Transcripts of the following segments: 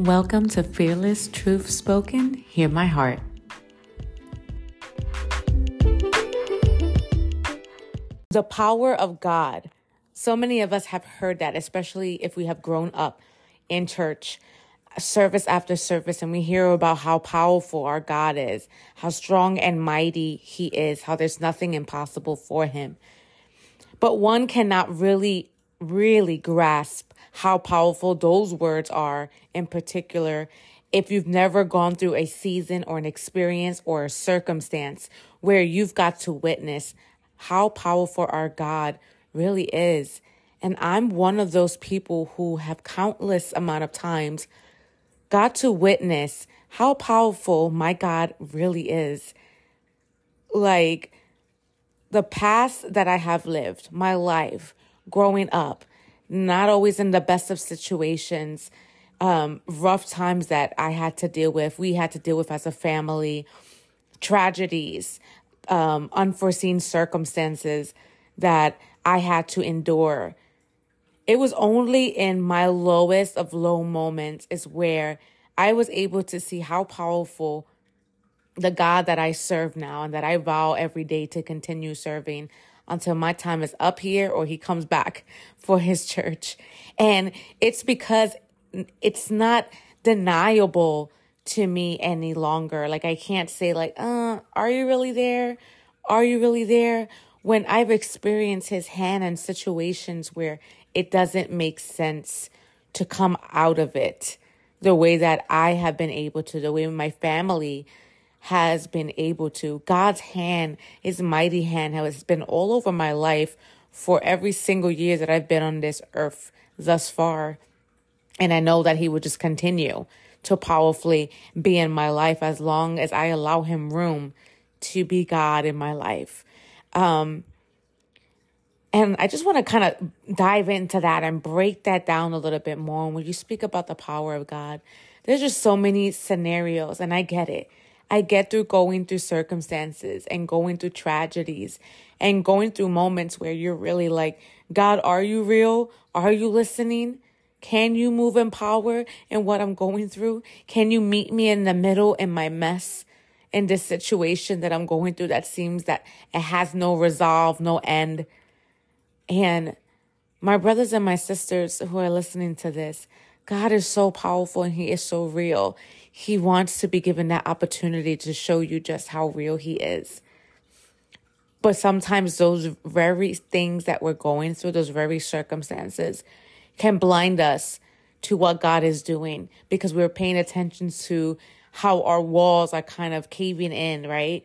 Welcome to Fearless Truth Spoken. Hear my heart. The power of God. So many of us have heard that, especially if we have grown up in church, service after service, and we hear about how powerful our God is, how strong and mighty He is, how there's nothing impossible for Him. But one cannot really, really grasp how powerful those words are in particular if you've never gone through a season or an experience or a circumstance where you've got to witness how powerful our God really is. And I'm one of those people who have countless amount of times got to witness how powerful my God really is. Like the past that I have lived, my life growing up, not always in the best of situations, um, rough times that I had to deal with, we had to deal with as a family, tragedies, um, unforeseen circumstances that I had to endure. It was only in my lowest of low moments is where I was able to see how powerful the God that I serve now and that I vow every day to continue serving until my time is up here or he comes back for his church. And it's because it's not deniable to me any longer. Like I can't say like, uh, are you really there? Are you really there? When I've experienced his hand in situations where it doesn't make sense to come out of it the way that I have been able to, the way my family has been able to. God's hand, his mighty hand has been all over my life for every single year that I've been on this earth thus far. And I know that he will just continue to powerfully be in my life as long as I allow him room to be God in my life. Um, and I just want to kind of dive into that and break that down a little bit more. And when you speak about the power of God, there's just so many scenarios, and I get it. I get through going through circumstances and going through tragedies and going through moments where you're really like, God, are you real? Are you listening? Can you move in power in what I'm going through? Can you meet me in the middle in my mess? In this situation that I'm going through that seems that it has no resolve, no end. And my brothers and my sisters who are listening to this, God is so powerful and He is so real. He wants to be given that opportunity to show you just how real He is. But sometimes those very things that we're going through, those very circumstances, can blind us to what God is doing because we're paying attention to how our walls are kind of caving in, right?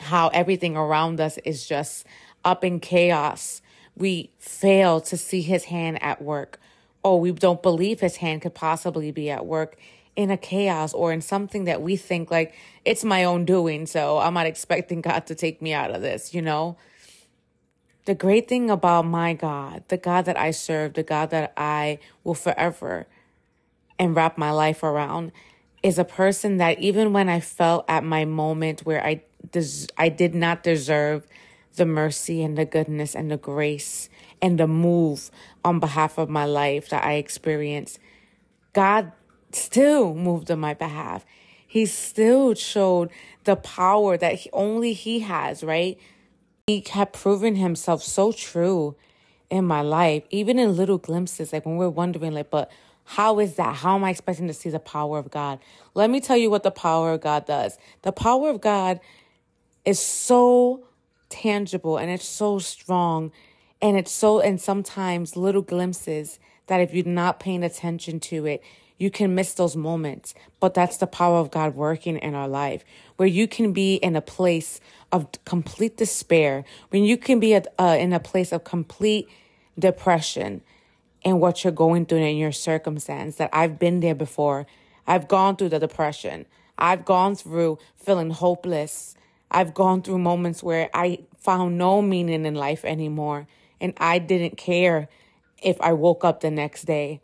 How everything around us is just up in chaos. We fail to see his hand at work, or we don't believe his hand could possibly be at work in a chaos or in something that we think like it's my own doing. So I'm not expecting God to take me out of this, you know? The great thing about my God, the God that I serve, the God that I will forever and wrap my life around, is a person that even when I felt at my moment where I des- I did not deserve the mercy and the goodness and the grace and the move on behalf of my life that I experienced, God still moved on my behalf. He still showed the power that he, only He has, right? He kept proving Himself so true in my life, even in little glimpses, like when we're wondering, like, but how is that? How am I expecting to see the power of God? Let me tell you what the power of God does. The power of God is so tangible and it's so strong and it's so, and sometimes little glimpses that if you're not paying attention to it, you can miss those moments. But that's the power of God working in our life, where you can be in a place of complete despair, when you can be uh, in a place of complete depression and what you're going through in your circumstance. That I've been there before. I've gone through the depression. I've gone through feeling hopeless. I've gone through moments where I found no meaning in life anymore. And I didn't care if I woke up the next day.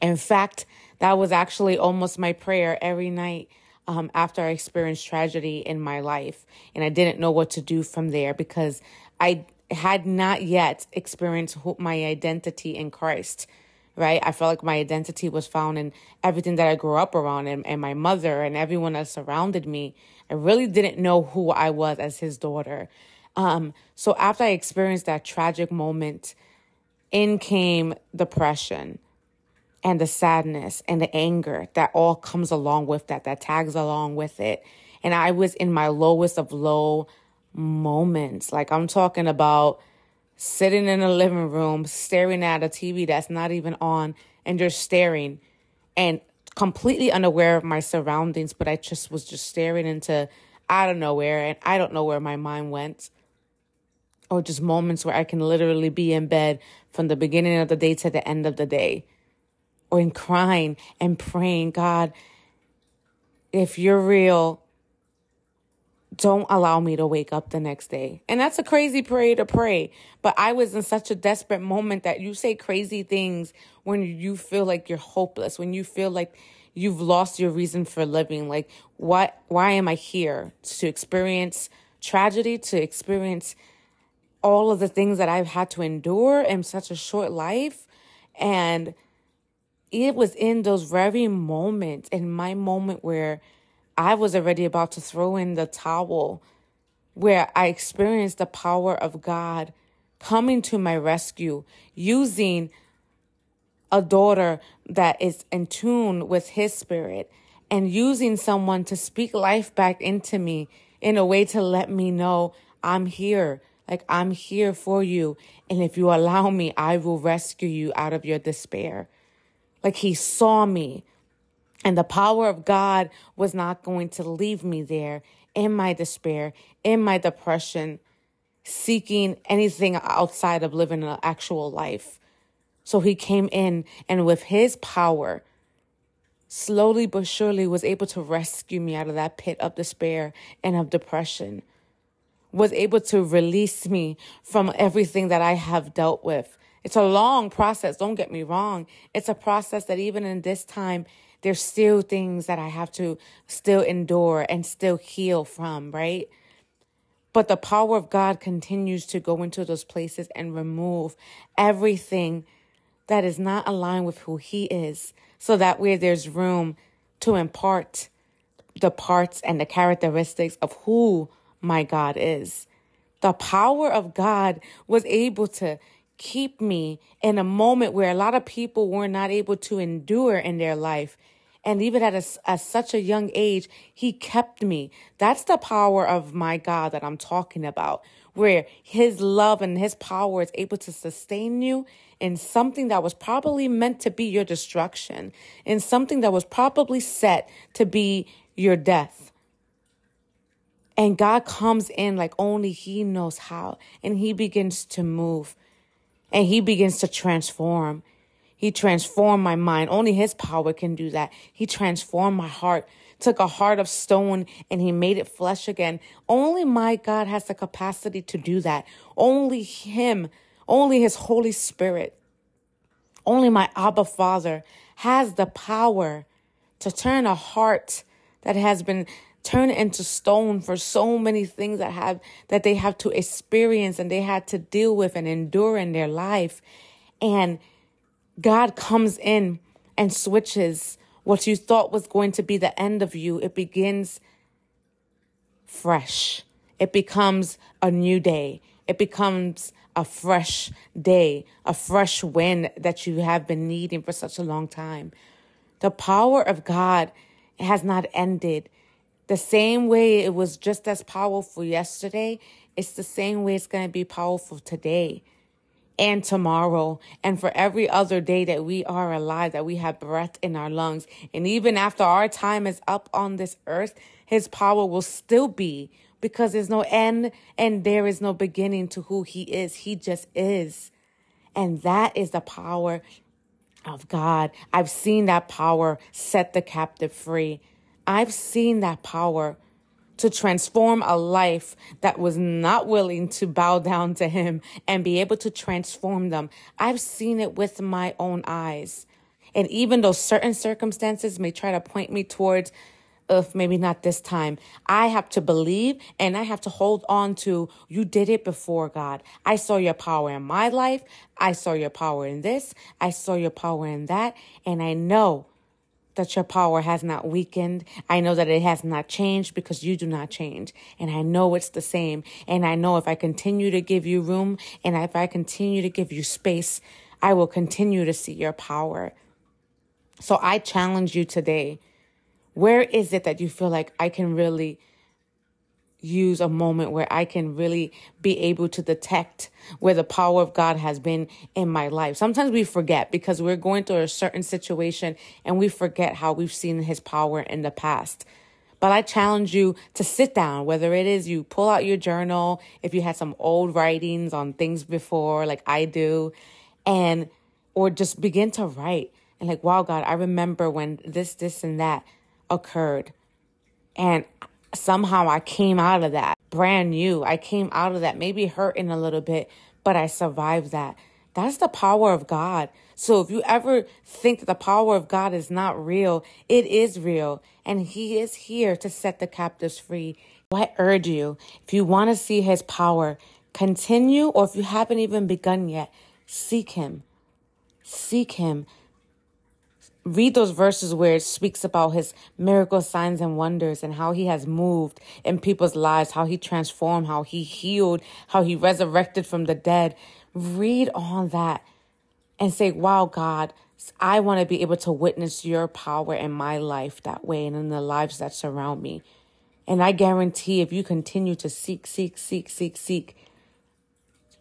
In fact, that was actually almost my prayer every night um, after I experienced tragedy in my life. And I didn't know what to do from there because I had not yet experienced my identity in Christ. right? I felt like my identity was found in everything that I grew up around and, and my mother and everyone that surrounded me. I really didn't know who I was as his daughter. Um, so after I experienced that tragic moment, in came depression and the sadness and the anger that all comes along with that, that tags along with it. And I was in my lowest of low moments. Like I'm talking about sitting in a living room, staring at a TV that's not even on, and just staring and completely unaware of my surroundings, but I just was just staring into out of nowhere and I don't know where my mind went. Or just moments where I can literally be in bed from the beginning of the day to the end of the day. Or in crying and praying, God, if you're real, don't allow me to wake up the next day. And that's a crazy prayer to pray. But I was in such a desperate moment that you say crazy things when you feel like you're hopeless, when you feel like you've lost your reason for living. Like, what, why am I here? To experience tragedy, to experience all of the things that I've had to endure in such a short life. And it was in those very moments, in my moment where I was already about to throw in the towel where I experienced the power of God coming to my rescue, using a daughter that is in tune with His Spirit, and using someone to speak life back into me in a way to let me know I'm here. Like, I'm here for you. And if you allow me, I will rescue you out of your despair. Like, He saw me and the power of God was not going to leave me there in my despair, in my depression, seeking anything outside of living an actual life. So he came in and with his power, slowly but surely was able to rescue me out of that pit of despair and of depression, was able to release me from everything that I have dealt with. It's a long process, don't get me wrong. It's a process that even in this time, there's still things that I have to still endure and still heal from, right? But the power of God continues to go into those places and remove everything that is not aligned with who He is, so that way there's room to impart the parts and the characteristics of who my God is. The power of God was able to keep me in a moment where a lot of people were not able to endure in their life. And even at, a, such a young age, he kept me. That's the power of my God that I'm talking about, where his love and his power is able to sustain you in something that was probably meant to be your destruction, in something that was probably set to be your death. And God comes in like only He knows how, and He begins to move and He begins to transform. He transformed my mind. Only His power can do that. He transformed my heart, took a heart of stone and He made it flesh again. Only my God has the capacity to do that. Only Him, only His Holy Spirit, only my Abba Father has the power to turn a heart that has been turned into stone for so many things that have that they have to experience and they had to deal with and endure in their life and God comes in and switches what you thought was going to be the end of you. It begins fresh. It becomes a new day. It becomes a fresh day, a fresh wind that you have been needing for such a long time. The power of God has not ended. The same way it was just as powerful yesterday, it's the same way it's going to be powerful today and tomorrow and for every other day that we are alive, that we have breath in our lungs. And even after our time is up on this earth, his power will still be because there's no end and there is no beginning to who he is. He just is. And that is the power of God. I've seen that power set the captive free. I've seen that power to transform a life that was not willing to bow down to him and be able to transform them. I've seen it with my own eyes. And even though certain circumstances may try to point me towards If maybe not this time. I have to believe and I have to hold on to you did it before, God. I saw your power in my life. I saw your power in this. I saw your power in that. And I know that your power has not weakened. I know that it has not changed because you do not change. And I know it's the same. And I know if I continue to give you room and if I continue to give you space, I will continue to see your power. So I challenge you today. Where is it that you feel like I can really use a moment where I can really be able to detect where the power of God has been in my life. Sometimes we forget because we're going through a certain situation and we forget how we've seen his power in the past. But I challenge you to sit down, whether it is you pull out your journal, if you had some old writings on things before, like I do, and, or just begin to write and like, wow, God, I remember when this, this, and that occurred. And somehow I came out of that brand new. I came out of that, maybe hurting a little bit, but I survived that. That's the power of God. So if you ever think that the power of God is not real, it is real. And He is here to set the captives free. I urge you, if you want to see His power, continue, or if you haven't even begun yet, seek Him. Seek Him read those verses where it speaks about his miracle signs and wonders and how he has moved in people's lives, how he transformed, how he healed, how he resurrected from the dead. Read all that and say, wow, God, I want to be able to witness your power in my life that way and in the lives that surround me. And I guarantee if you continue to seek, seek, seek, seek, seek,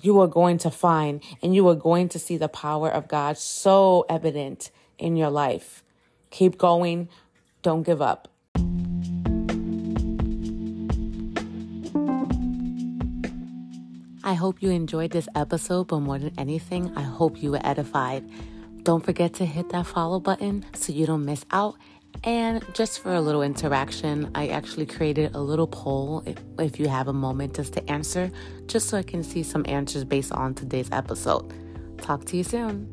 you are going to find and you are going to see the power of God so evident in your life. Keep going. Don't give up. I hope you enjoyed this episode, but more than anything, I hope you were edified. Don't forget to hit that follow button so you don't miss out. And just for a little interaction, I actually created a little poll if, if you have a moment just to answer, just so I can see some answers based on today's episode. Talk to you soon.